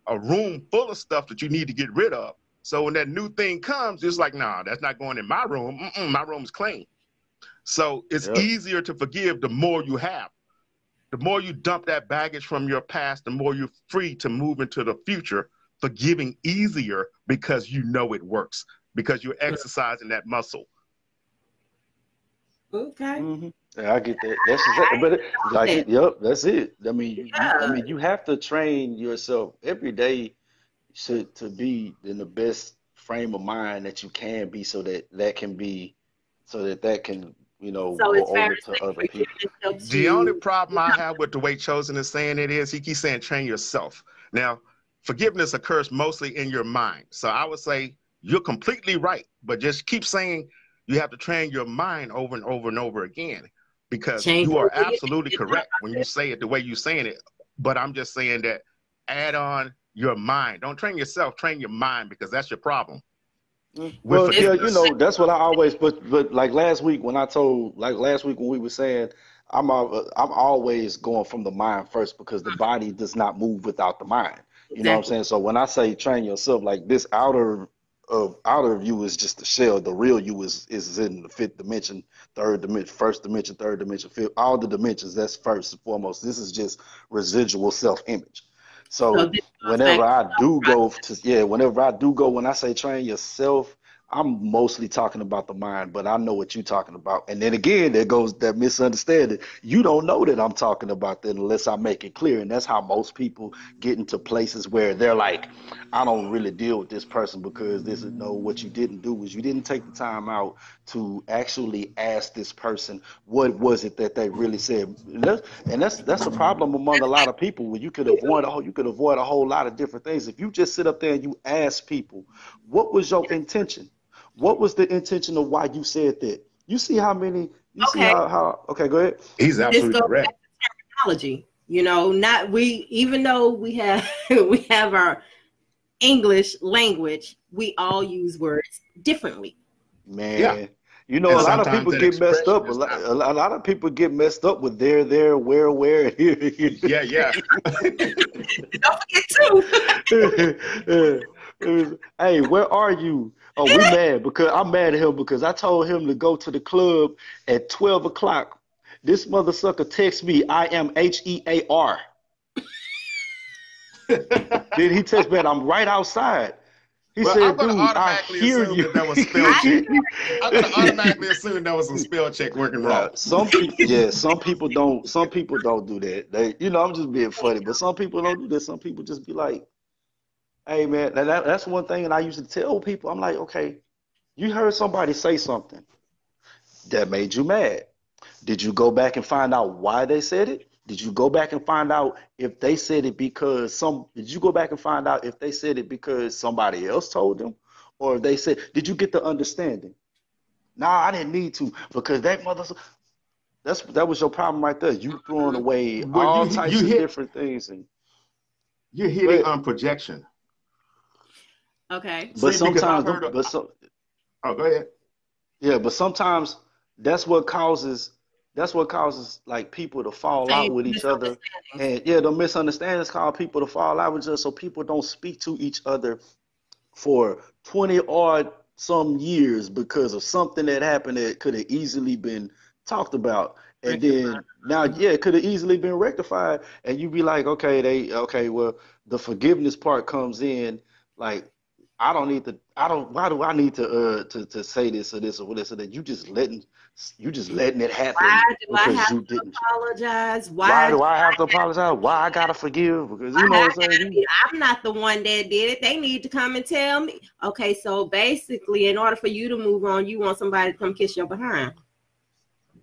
a room full of stuff that you need to get rid of. So when that new thing comes, it's like, nah, that's not going in my room. Mm-mm, my room is clean. So it's yep. easier to forgive the more you have. The more you dump that baggage from your past, the more you're free to move into the future, forgiving easier because you know it works, because you're exercising that muscle. Okay. Mm-hmm. Yeah, I get that. That's exactly, but it, like, yep, that's it. I mean, yeah. you, I mean, you have to train yourself every day to to be in the best frame of mind that you can be, so that that can be, so that that can you know, so it's over to other people. The only problem I have with the way Chosen is saying it is he keeps saying train yourself. Now, forgiveness occurs mostly in your mind. So I would say you're completely right, but just keep saying you have to train your mind over and over and over again because Change you are absolutely correct when you say it the way you're saying it. But I'm just saying that add on your mind. Don't train yourself, train your mind because that's your problem. Well, yeah, you know, that's what I always. But but like last week when I told, like last week when we were saying, I'm uh, I'm always going from the mind first because the body does not move without the mind. You know what I'm saying? So when I say train yourself, like this outer of outer of you is just the shell. The real you is is in the fifth dimension, third dimension, first dimension, third dimension, fifth. All the dimensions. That's first and foremost. This is just residual self image. So, so whenever I do go to yeah, whenever I do go, when I say train yourself, I'm mostly talking about the mind, but I know what you're talking about. And then again, there goes that misunderstanding. You don't know that I'm talking about that unless I make it clear. And that's how most people get into places where they're like, I don't really deal with this person because this is no, what you didn't do is you didn't take the time out to actually ask this person what was it that they really said. And that's that's, a problem among a lot of people where you could avoid a you could avoid a whole lot of different things. If you just sit up there and you ask people, what was your intention? What was the intention of why you said that? You see how many? You okay. see how, how? Okay, go ahead. He's absolutely correct. Terminology. You know, not we. Even though we have we have our English language, we all use words differently. Man. Yeah. You know, and a lot of people get messed up. A lot, a lot, of people get messed up with there, there, where, where, here, here. Yeah, yeah. Don't forget too. hey, where are you? Oh, we mad because I'm mad at him because I told him to go to the club at 12 o'clock. This mother sucker text me, I am H E A R. then he text me, I'm right outside. He well, said, "Dude, I hear you." That, that was spell check. I'm gonna automatically assume that was some spell check working wrong. Some people, yeah, some people don't. Some people don't do that. They, you know, I'm just being funny, but some people don't do that. Some people just be like, Hey man, that, that's one thing, and I used to tell people, I'm like, okay, you heard somebody say something that made you mad. Did you go back and find out why they said it? Did you go back and find out if they said it because some? Did you go back and find out if they said it because somebody else told them, or they said? Did you get the understanding? Nah, I didn't need to because that mother. That's that was your problem right there. You throwing away well, all you, types you of hit, different things, and you're hitting on projection. Okay. But See, sometimes, but so, oh, go ahead. Yeah, but sometimes that's what causes that's what causes like people to fall Same out with each other, and yeah, the misunderstandings cause people to fall out with each other, so people don't speak to each other for twenty odd some years because of something that happened that could have easily been talked about. And then now yeah it could have easily been rectified. And you'd be like okay they okay well the forgiveness part comes in like I don't need to. I don't. Why do I need to uh to, to say this or this or this or that? You just letting you just letting it happen. Why do I have to didn't. apologize? Why, why do I have to apologize? Why I gotta forgive? Because you know what I'm saying. I'm not the one that did it. They need to come and tell me. Okay, so basically, in order for you to move on, you want somebody to come kiss your behind.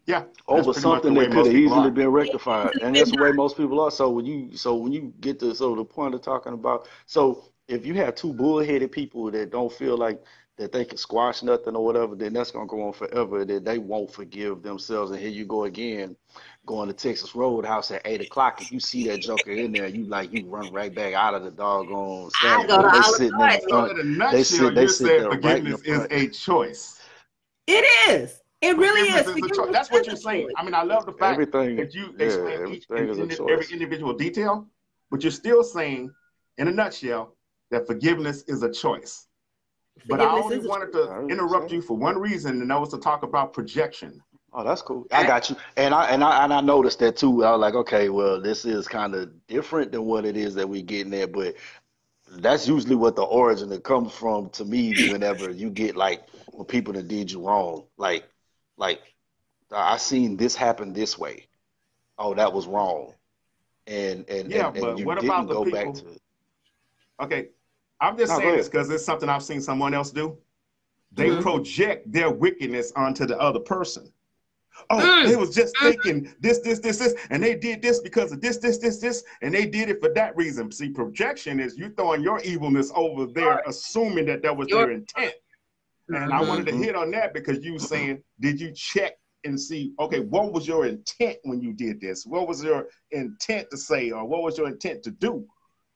Yeah. Over something that could have easily been rectified, and that's the way most people are. So when you so when you get to so the point of talking about so if you have two bullheaded people that don't feel like that they can squash nothing or whatever, then that's gonna go on forever. That they won't forgive themselves. And here you go again, going to Texas Roadhouse at eight o'clock. If you see that joker in there, you like you run right back out of the doggone stand. Go to they sitting in front. So in a nutshell, they sit, they sit there forgiveness right is a choice. It is. It really is. is That's what you're saying. I mean, I love the fact everything, that you explain yeah, each every individual detail, but you're still saying, in a nutshell, that forgiveness is a choice. But I only wanted to interrupt you for one reason, and that was to talk about projection. Oh, that's cool. I got you. And I and I and I noticed that too. I was like, okay, well, this is kind of different than what it is that we getting there, but that's usually what the origin that comes from to me whenever you get like when people that did you wrong. Like like I seen this happen this way. Oh, that was wrong. And and, yeah, and, and but you what didn't about the go people, back to it. Okay, I'm just no, saying this because it's something I've seen someone else do. They mm-hmm. project their wickedness onto the other person. Oh, mm. they was just mm. thinking this, this, this, this, and they did this because of this, this, this, this, and they did it for that reason. See, projection is you throwing your evilness over there, right. assuming that that was your, their intent. And mm-hmm. I wanted to mm-hmm. hit on that because you saying, did you check and see, okay, what was your intent when you did this? What was your intent to say, or what was your intent to do?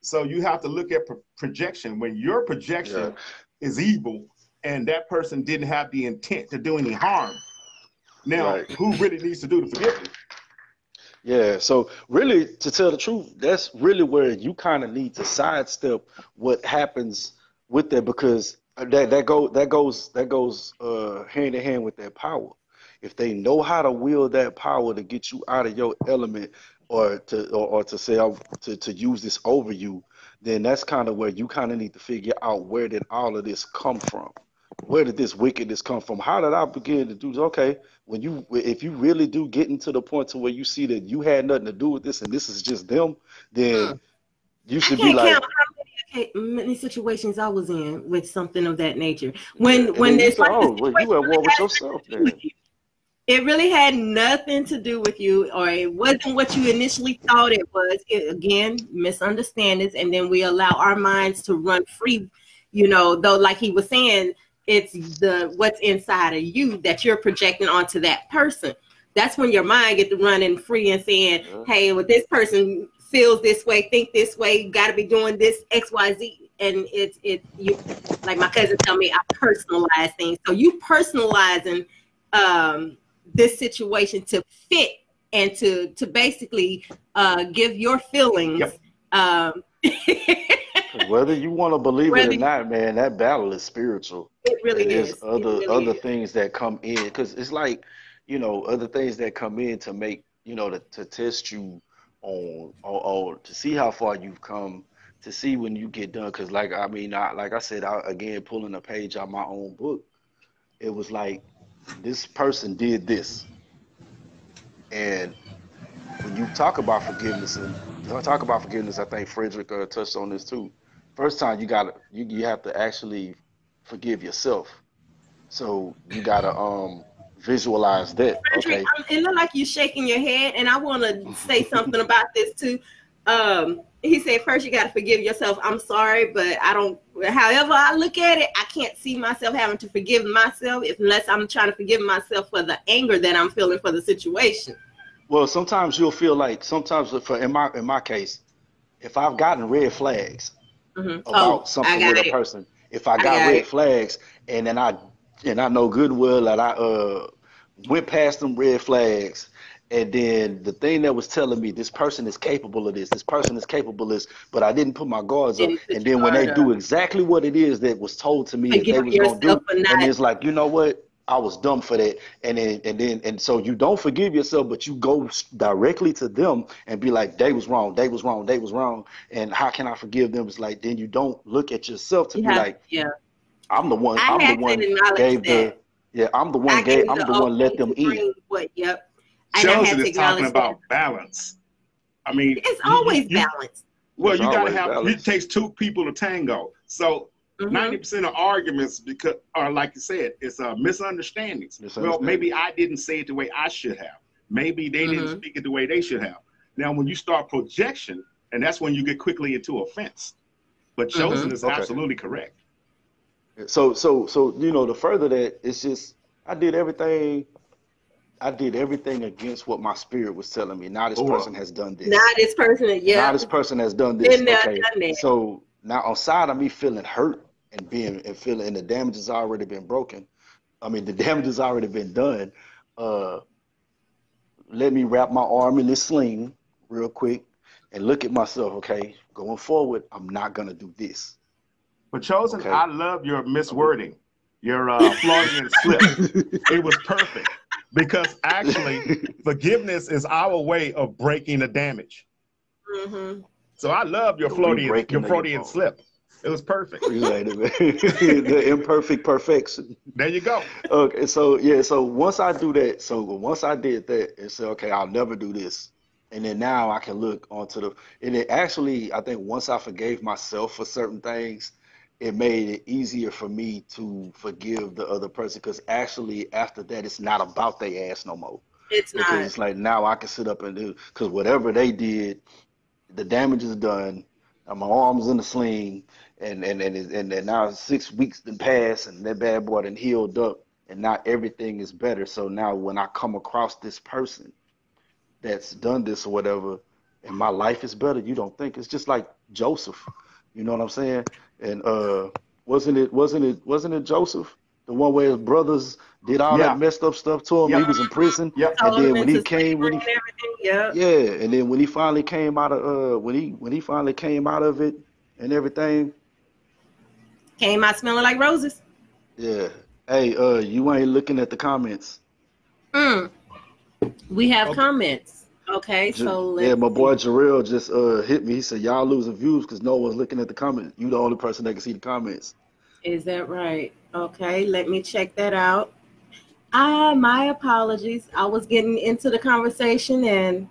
So you have to look at pro- projection. When your projection yeah. is evil and that person didn't have the intent to do any harm, now right. who really needs to do the forgiveness? Yeah, so really, to tell the truth, that's really where you kind of need to sidestep what happens with that because that that go that goes that goes uh, hand in hand with that power. If they know how to wield that power to get you out of your element, or to or, or to say oh, to to use this over you, then that's kind of where you kind of need to figure out where did all of this come from where did this wickedness come from? How did I begin to do this? Okay, when you if you really do get into the point to where you see that you had nothing to do with this and this is just them, then mm. you should be like many, many, situations I was in with something of that nature. When yeah, when there's like oh, well, you at war with yourself then. It really had nothing to do with you, or it wasn't what you initially thought it was. It, again, misunderstandings, and then we allow our minds to run free. You know, though, like he was saying, it's the what's inside of you that you're projecting onto that person that's when your mind gets to running free and saying hey well this person feels this way think this way got to be doing this xyz and it's it you like my cousin tell me i personalize things so you personalizing um this situation to fit and to to basically uh give your feelings yep. um Whether you want to believe Whether it or not, man, that battle is spiritual. It really There's is. other really other is. things that come in because it's like, you know, other things that come in to make you know to, to test you on or, to see how far you've come to see when you get done because like i mean I, like i said I, again pulling a page out my own book it was like this person did this and when you talk about forgiveness and talk about forgiveness i think frederick uh, touched on this too first time you gotta you, you have to actually forgive yourself. So you gotta um visualize that. Okay. It look like you're shaking your head, and I want to say something about this too. Um, he said first you got to forgive yourself. I'm sorry, but I don't. However I look at it, I can't see myself having to forgive myself unless I'm trying to forgive myself for the anger that I'm feeling for the situation. Well, sometimes you'll feel like sometimes for in my in my case, if I've gotten red flags, mm-hmm. about oh, something with a person. If I got, I got red it. flags and then I and I know good well that I uh went past them red flags and then the thing that was telling me this person is capable of this, this person is capable of this, but I didn't put my guards up. And then when they do exactly what it is that was told to me that they was gonna do, and it's like, you know what? I was dumb for that. And then and then and so you don't forgive yourself, but you go directly to them and be like, they was wrong, they was wrong, they was wrong. And how can I forgive them? It's like then you don't look at yourself to be like, yeah, I'm the one. I am the one gave the yeah. I'm the one gave. I'm the, the one let them in. What? Yep. Chosen is talking about that. balance. I mean, it's always you, balance. Well, it's you got to have. Balance. It takes two people to tango. So 90 mm-hmm. percent of arguments because are like you said, it's uh, misunderstandings. Well, maybe I didn't say it the way I should have. Maybe they mm-hmm. didn't speak it the way they should have. Now, when you start projection, and that's when you get quickly into offense. But mm-hmm. chosen mm-hmm. is okay. absolutely correct. So, so, so you know, the further that it's just, I did everything. I did everything against what my spirit was telling me. Now this oh, person has done this. Now this person, yeah. Now this person has done this. Been there, okay. done that. So now on side of me feeling hurt and being and feeling and the damage has already been broken. I mean the damage has already been done. Uh, let me wrap my arm in this sling real quick and look at myself. Okay, going forward, I'm not gonna do this. But chosen, okay. I love your miswording, your uh, Freudian slip. it was perfect because actually, forgiveness is our way of breaking the damage. Mm-hmm. So I love your Freudian, your Freudian slip. It was perfect. the imperfect perfection. There you go. Okay, so yeah, so once I do that, so once I did that and said, okay, I'll never do this. And then now I can look onto the and it actually I think once I forgave myself for certain things, it made it easier for me to forgive the other person because actually after that it's not about their ass no more. It's because not. It's like now I can sit up and do because whatever they did, the damage is done. and My arm's in the sling and and and, and, and now six weeks then passed and that bad boy then healed up and now everything is better so now when i come across this person that's done this or whatever and my life is better you don't think it's just like joseph you know what i'm saying and uh wasn't it wasn't it wasn't it joseph the one where his brothers did all yeah. that messed up stuff to him. He was in prison. Yep. And then when he came, when he Yeah. Yeah, and then when he finally came out of uh when he when he finally came out of it and everything, Came out smelling like roses. yeah. Hey, uh, you ain't looking at the comments. Mm. We have Okay. comments. Okay, Ju- so let's yeah, my boy Jarrell just uh hit me. He said y'all losing views because no one's looking at the comments. You the only person that can see the comments. Is that right? Okay, let me check that out. Ah, my apologies. I was getting into the conversation and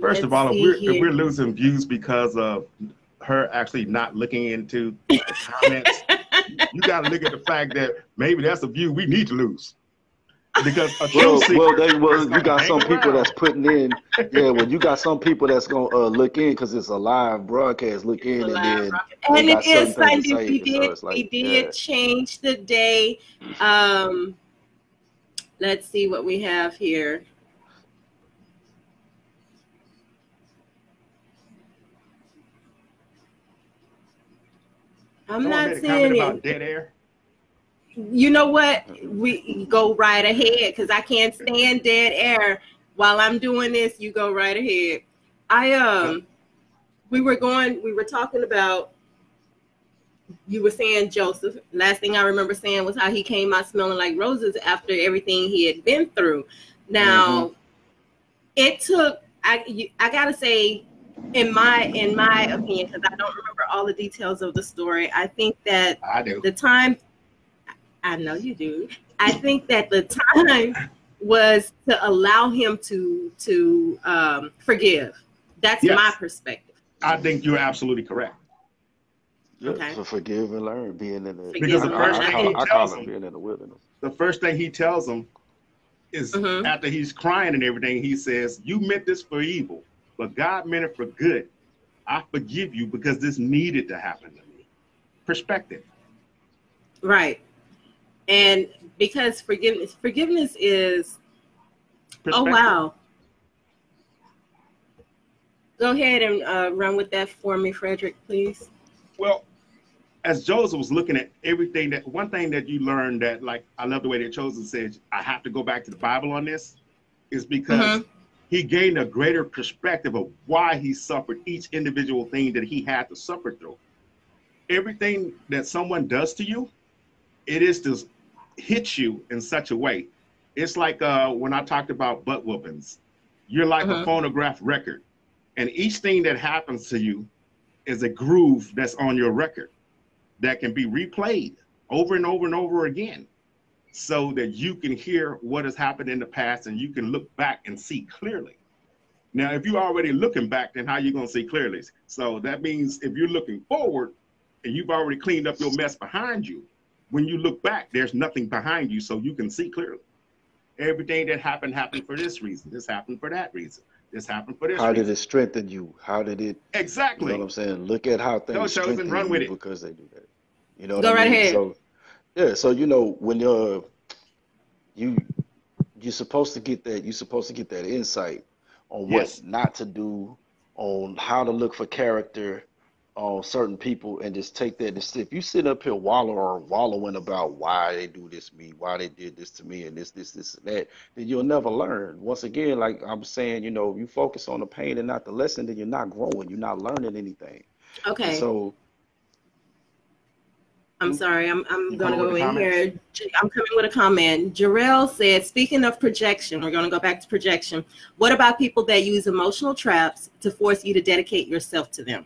First of let's all, if we're, if here. we're losing views because of her actually not looking into the comments, you got to look at the fact that maybe that's a view we need to lose. Because a Well, true well, seeker they well, you got some people around. that's putting in. Yeah, well, you got some people that's gonna uh, look in because it's a live broadcast. Look in, and then they and it is certain things to Sunday. We say, so did it's like, we did yeah. change the day. Um, let's see what we have here. I'm Someone not made a comment seeing about it. dead air. You know what? We go right ahead because I can't stand dead air while I'm doing this. You go right ahead. I um, we were going. We were talking about. You were saying Joseph. Last thing I remember saying was how he came out smelling like roses after everything he had been through. Now, it took. I you, I gotta say, in my in my opinion, because I don't remember all the details of the story. I think that I do. the time I know you do. I think that the time was to allow him to to um, forgive. That's Yes. my perspective. I think you're absolutely correct. Yeah, Okay. so forgive and learn, being in the Because Because the the I, first I, thing call, he it- I call tells it them, being in the wilderness. the first thing he tells him is Mhm. after he's crying and everything, he says, You meant this for evil, but God meant it for good. I forgive you because this needed to happen to me. Perspective. Right. And because forgiveness forgiveness is oh wow. Go ahead and uh, run with that for me, Frederick, please. Well, as Joseph was looking at everything that one thing that you learned that like I love the way that Joseph said I have to go back to the Bible on this is because he gained a greater perspective of why he suffered each individual thing that he had to suffer through. Everything that someone does to you, it is to hit you in such a way. It's like uh, when I talked about butt whoopings. You're like a Mhm. phonograph record, and each thing that happens to you is a groove that's on your record that can be replayed over and over and over again so that you can hear what has happened in the past and you can look back and see clearly. Now, if you're already looking back, then how are you going to see clearly? So that means if you're looking forward and you've already cleaned up your mess behind you, when you look back, there's nothing behind you so you can see clearly. Everything that happened happened for this reason. This happened for that reason. This happened for this How did it strengthen you? How did it? Exactly. You know what I'm saying? Look at how things Go, Chosen, strengthen run with it. because they do that. You know what Go I right mean? ahead. So yeah, so you know when uh you you're supposed to get that you're supposed to get that insight on what Yes. not to do, on how to look for character on certain people, and just take that. Just, if you sit up here wallow or wallowing about why they do this to me, why they did this to me, and this, this, this, and that, then you'll never learn. Once again, like I'm saying, you know, if you focus on the pain and not the lesson, then you're not growing. You're not learning anything. And Okay. so I'm sorry. I'm I'm gonna go with a in here. I'm coming with a comment. Jarrell said, speaking of projection, we're gonna go back to projection. What about people that use emotional traps to force you to dedicate yourself to them?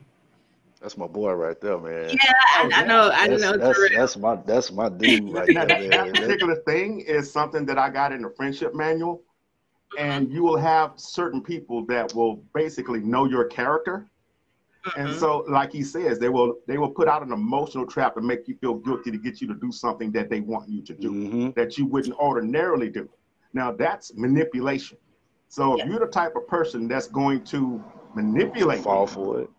That's my boy right there, man. Yeah, I, I know. I That's, know. that's, that's my that's my dude right Now, there, that, that man. That- particular thing is something that I got in the friendship manual, and you will have certain people that will basically know your character, and Mhm. so, like he says, they will they will put out an emotional trap to make you feel guilty to get you to do something that they want you to do Mhm. that you wouldn't ordinarily do. Now, that's manipulation. So, if you're the type of person that's going to manipulate, Fall for it.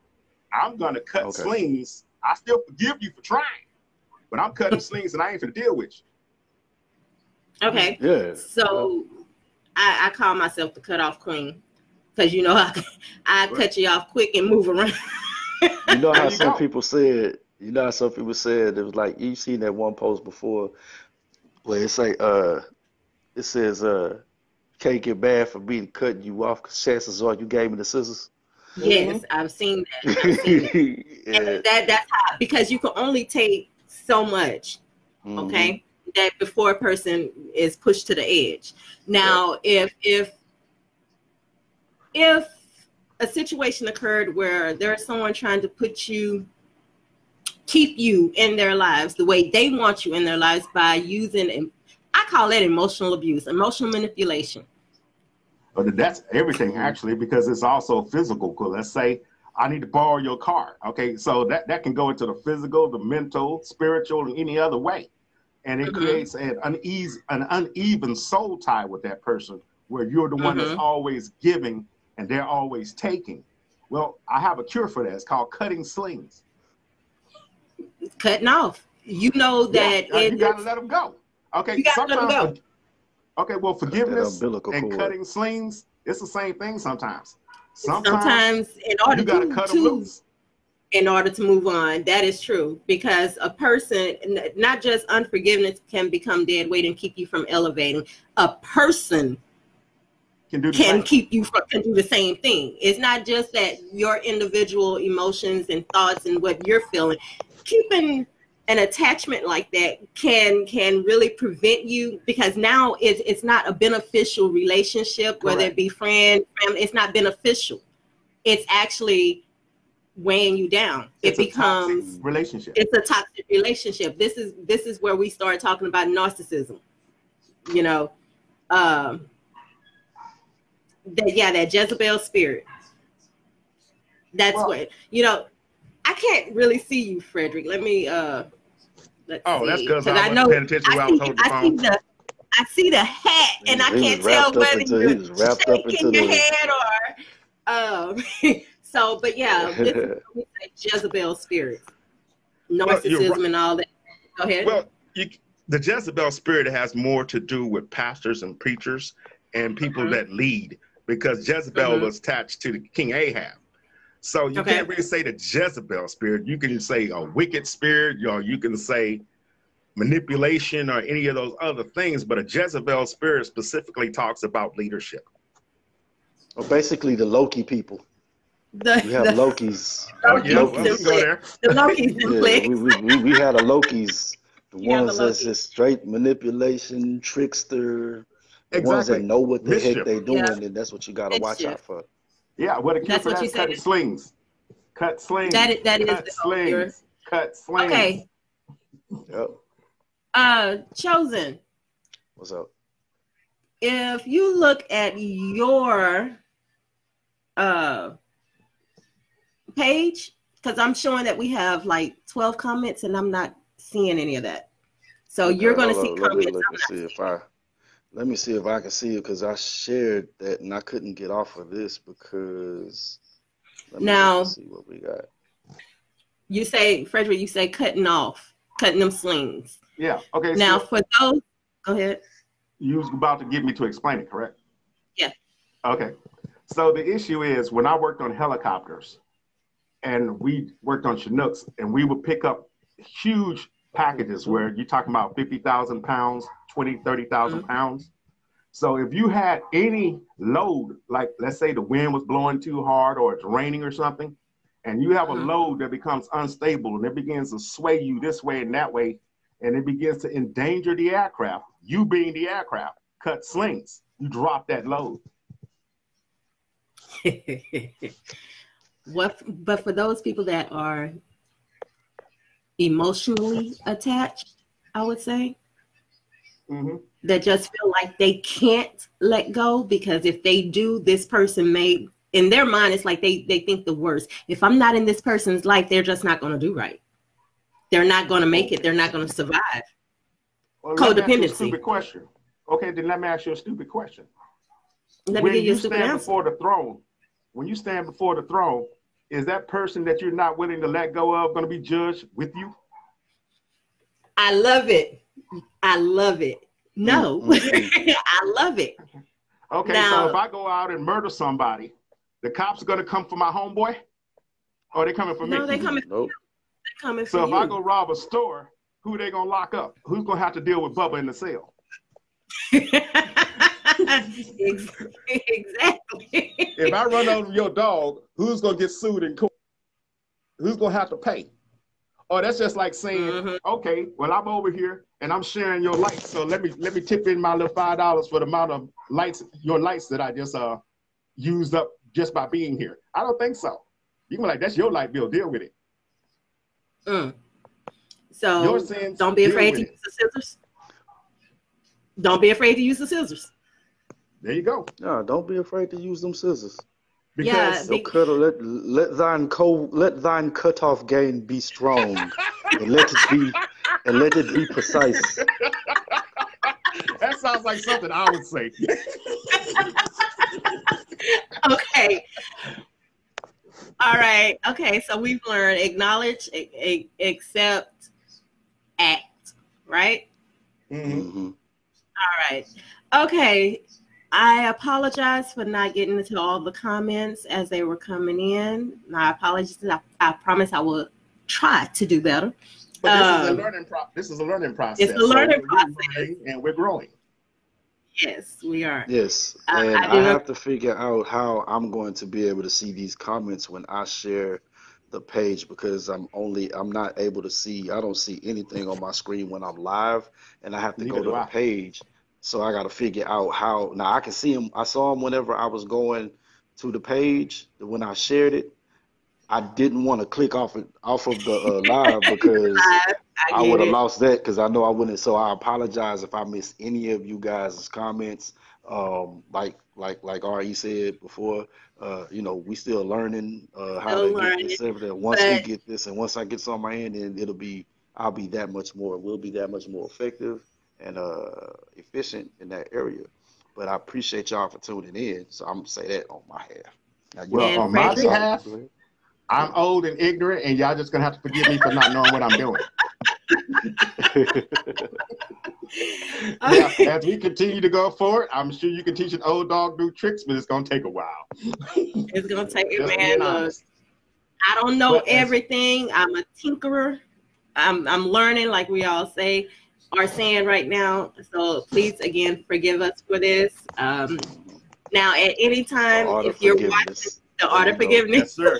I'm going to cut Okay. slings. I still forgive you for trying, but I'm cutting slings and I ain't going to deal with you. Okay. Yeah. So I, I call myself the cutoff queen because you know I, I cut you off quick and move around. You know how you some go. people said, you know how some people said it was like you seen that one post before where it say uh it says uh can't get bad for me cutting you off because chances are you gave me the scissors. Yes, I've seen that. I've seen that. yeah. And that that's how because you can only take so much, Mhm. okay? That before a person is pushed to the edge. Now, if if if a situation occurred where there's someone trying to put you keep you in their lives the way they want you in their lives by using I call that emotional abuse, emotional manipulation. But that's everything actually, because it's also physical. Because let's say I need to borrow your car. Okay, so that, that can go into the physical, the mental, spiritual, and any other way. And it Mhm. creates an unease an uneven soul tie with that person where you're the one that's Mhm. always giving and they're always taking. Well, I have a cure for that. It's called cutting slings. Cutting off. You know that Yeah, uh, it, you gotta let them go. Okay, You gotta let 'em sometimes- Okay, well, forgiveness and cord. cutting slings, it's the same thing sometimes. Sometimes, sometimes in order you gotta to, cut to them loose. in order to move on. That is true because a person, not just unforgiveness, can become dead weight and keep you from elevating. A person Can do the can same. keep you from can do the same thing. It's not just that your individual emotions and thoughts and what you're feeling. Keeping an attachment like that can can really prevent you because now it's it's not a beneficial relationship, whether it be friend, family. It's not beneficial. It's actually weighing you down. It's it becomes relationship. it's a toxic relationship. This is this is where we start talking about narcissism. You know, um, that yeah, that Jezebel spirit. That's Well- what you know. I can't really see you, Frederick. Let me. uh let's Oh, that's see. because 'Cause I wasn't paying attention while I see, was holding the I see the. I see the hat, and I He was can't tell whether into- you're he was wrapped shaking your the- head or. Um, so, but yeah, this is what Jezebel spirit, you're narcissism, right. and all that. Go ahead. Well, you, the Jezebel spirit has more to do with pastors and preachers and people Mhm. that lead because Jezebel Mhm. was attached to the King Ahab. So you Okay. can't really say the Jezebel spirit. You can say a wicked spirit, or you can say manipulation or any of those other things. But a Jezebel spirit specifically talks about leadership. Well, basically, the Loki people. the, We have the, Lokis. Oh, Loki's yeah, in well, we can go there. the Loki's in Yeah, place. we, we, we, we had a Lokis. The You have ones the that's Lokis. just straight manipulation, trickster. The ones that Exactly. know what the Mischief. heck they doing, Yeah. and that's what you gotta watch Mischief. out for. Yeah, what a cue That's for what that you is cutting said. slings. Cut slings. That is, that is cut the, slings. Cut slings. okay. Yep. Uh, chosen. What's up? If you look at your uh page, because I'm showing that we have like 12 comments, and I'm not seeing any of that. So you're going to see up. Let me comments. look I'm and see if. I. Let me see if I can see it because I shared that and I couldn't get off of this because. Let Now- and see what we got. You say, Frederick, you say cutting off, cutting them slings. Yeah. Okay. Now, so for those, go ahead. you was about to get me to explain it, correct? Yeah. Okay. So the issue is when I worked on helicopters and we worked on Chinooks and we would pick up huge packages where you're talking about 50,000 pounds, 20, 30,000 Mhm. pounds. So if you had any load, like let's say the wind was blowing too hard or it's raining or something, and you have a Mhm. load that becomes unstable and it begins to sway you this way and that way, and it begins to endanger the aircraft, you being the aircraft, cut slings, you drop that load. what but for those people that are emotionally attached i would say hmm that just feel like they can't let go because if they do this person may in their mind it's like they they think the worst if i'm not in this person's life they're just not going to do right they're not going to make it they're not going to survive Well, let me ask you a Codependency. stupid question. Okay, then let me ask you a stupid question. let when me give you you a stupid stand answer before the throne, when you stand before the throne, is that person that you're not willing to let go of going to be judged with you? i love it i love it no Mm, mm, i love it Okay, Now- so if I go out and murder somebody, the cops are going to come for my homeboy, or they coming for no me? No, they coming Nope. they coming So for if you I go rob a store, who they gonna lock up? Who's gonna have to deal with Bubba in the cell? exactly. If I run over your dog, who's gonna get sued in court? Who's gonna have to pay? Oh, that's just like saying, Mhm. okay, well, I'm over here and I'm sharing your lights, so let me let me tip in my little five dollars for the amount of lights, your lights that I just uh used up just by being here. I don't think so. You can be like, that's your light bill. Deal with it. Mm. So Your sins. don't be afraid with to it. use the scissors. Don't be afraid to use the scissors. There you go. No, don't be afraid to use them scissors. Because Yeah, So Be- cut, let let thine co let thine cutoff gain be strong, and let it be and let it be precise. that sounds like something I would say. Okay. All right. Okay. So we've learned acknowledge, a- a- accept, act. Right. Mhm. Mhm. All right. Okay. I apologize for not getting into all the comments as they were coming in. My apologies. I, I promise I will try to do better. But this is Um, a learning pro- this is a learning process. it's a learning we're process. and we're growing. Yes, we are. Yes, I- and I I, have to figure out how I'm going to be able to see these comments when I share the page because I'm only I'm not able to see I don't see anything on my screen when I'm live, and I have to Neither go to do the I. page. So I got to figure out how. Now I can see them. I saw them whenever I was going to the page when I shared it. I didn't want to click off it off of the uh, live because. I, I would have lost that because I know I wouldn't. So I apologize if I missed any of you guys' comments. Um, like like like Re said before, uh, you know, we still learning uh, how Still to get learning, this everything. Once we get this, and once I get this on my end, then it'll be I'll be that much more. We'll be that much more effective and uh, efficient in that area. But I appreciate y'all for tuning in. So I'm gonna say that on my half. Now, Well, on my Frankie- behalf, I'm old and ignorant, and y'all just gonna have to forgive me for not knowing what I'm doing. Now, as we continue to go forward, I'm sure you can teach an old dog new tricks, but it's gonna take a while. It's gonna take it, man. being I don't know But as- everything. I'm a tinkerer. I'm I'm learning, like we all say, are saying right now. So please, again, forgive us for this. Um, now, at any time, if you're watching the art of forgiveness, Yes, sir.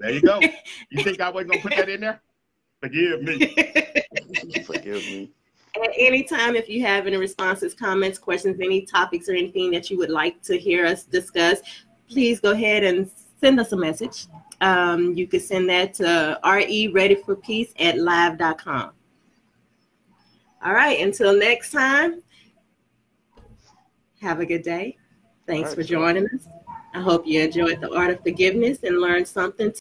There you go. You think I wasn't gonna put that in there? Forgive me. Forgive me. at any time, if you have any responses, comments, questions, any topics, or anything that you would like to hear us discuss, please go ahead and send us a message. Um, you can send that to re ready for peace at live.com. All right, until next time, have a good day. Thanks for right, y'all. joining us. I hope you enjoyed the art of forgiveness and learned something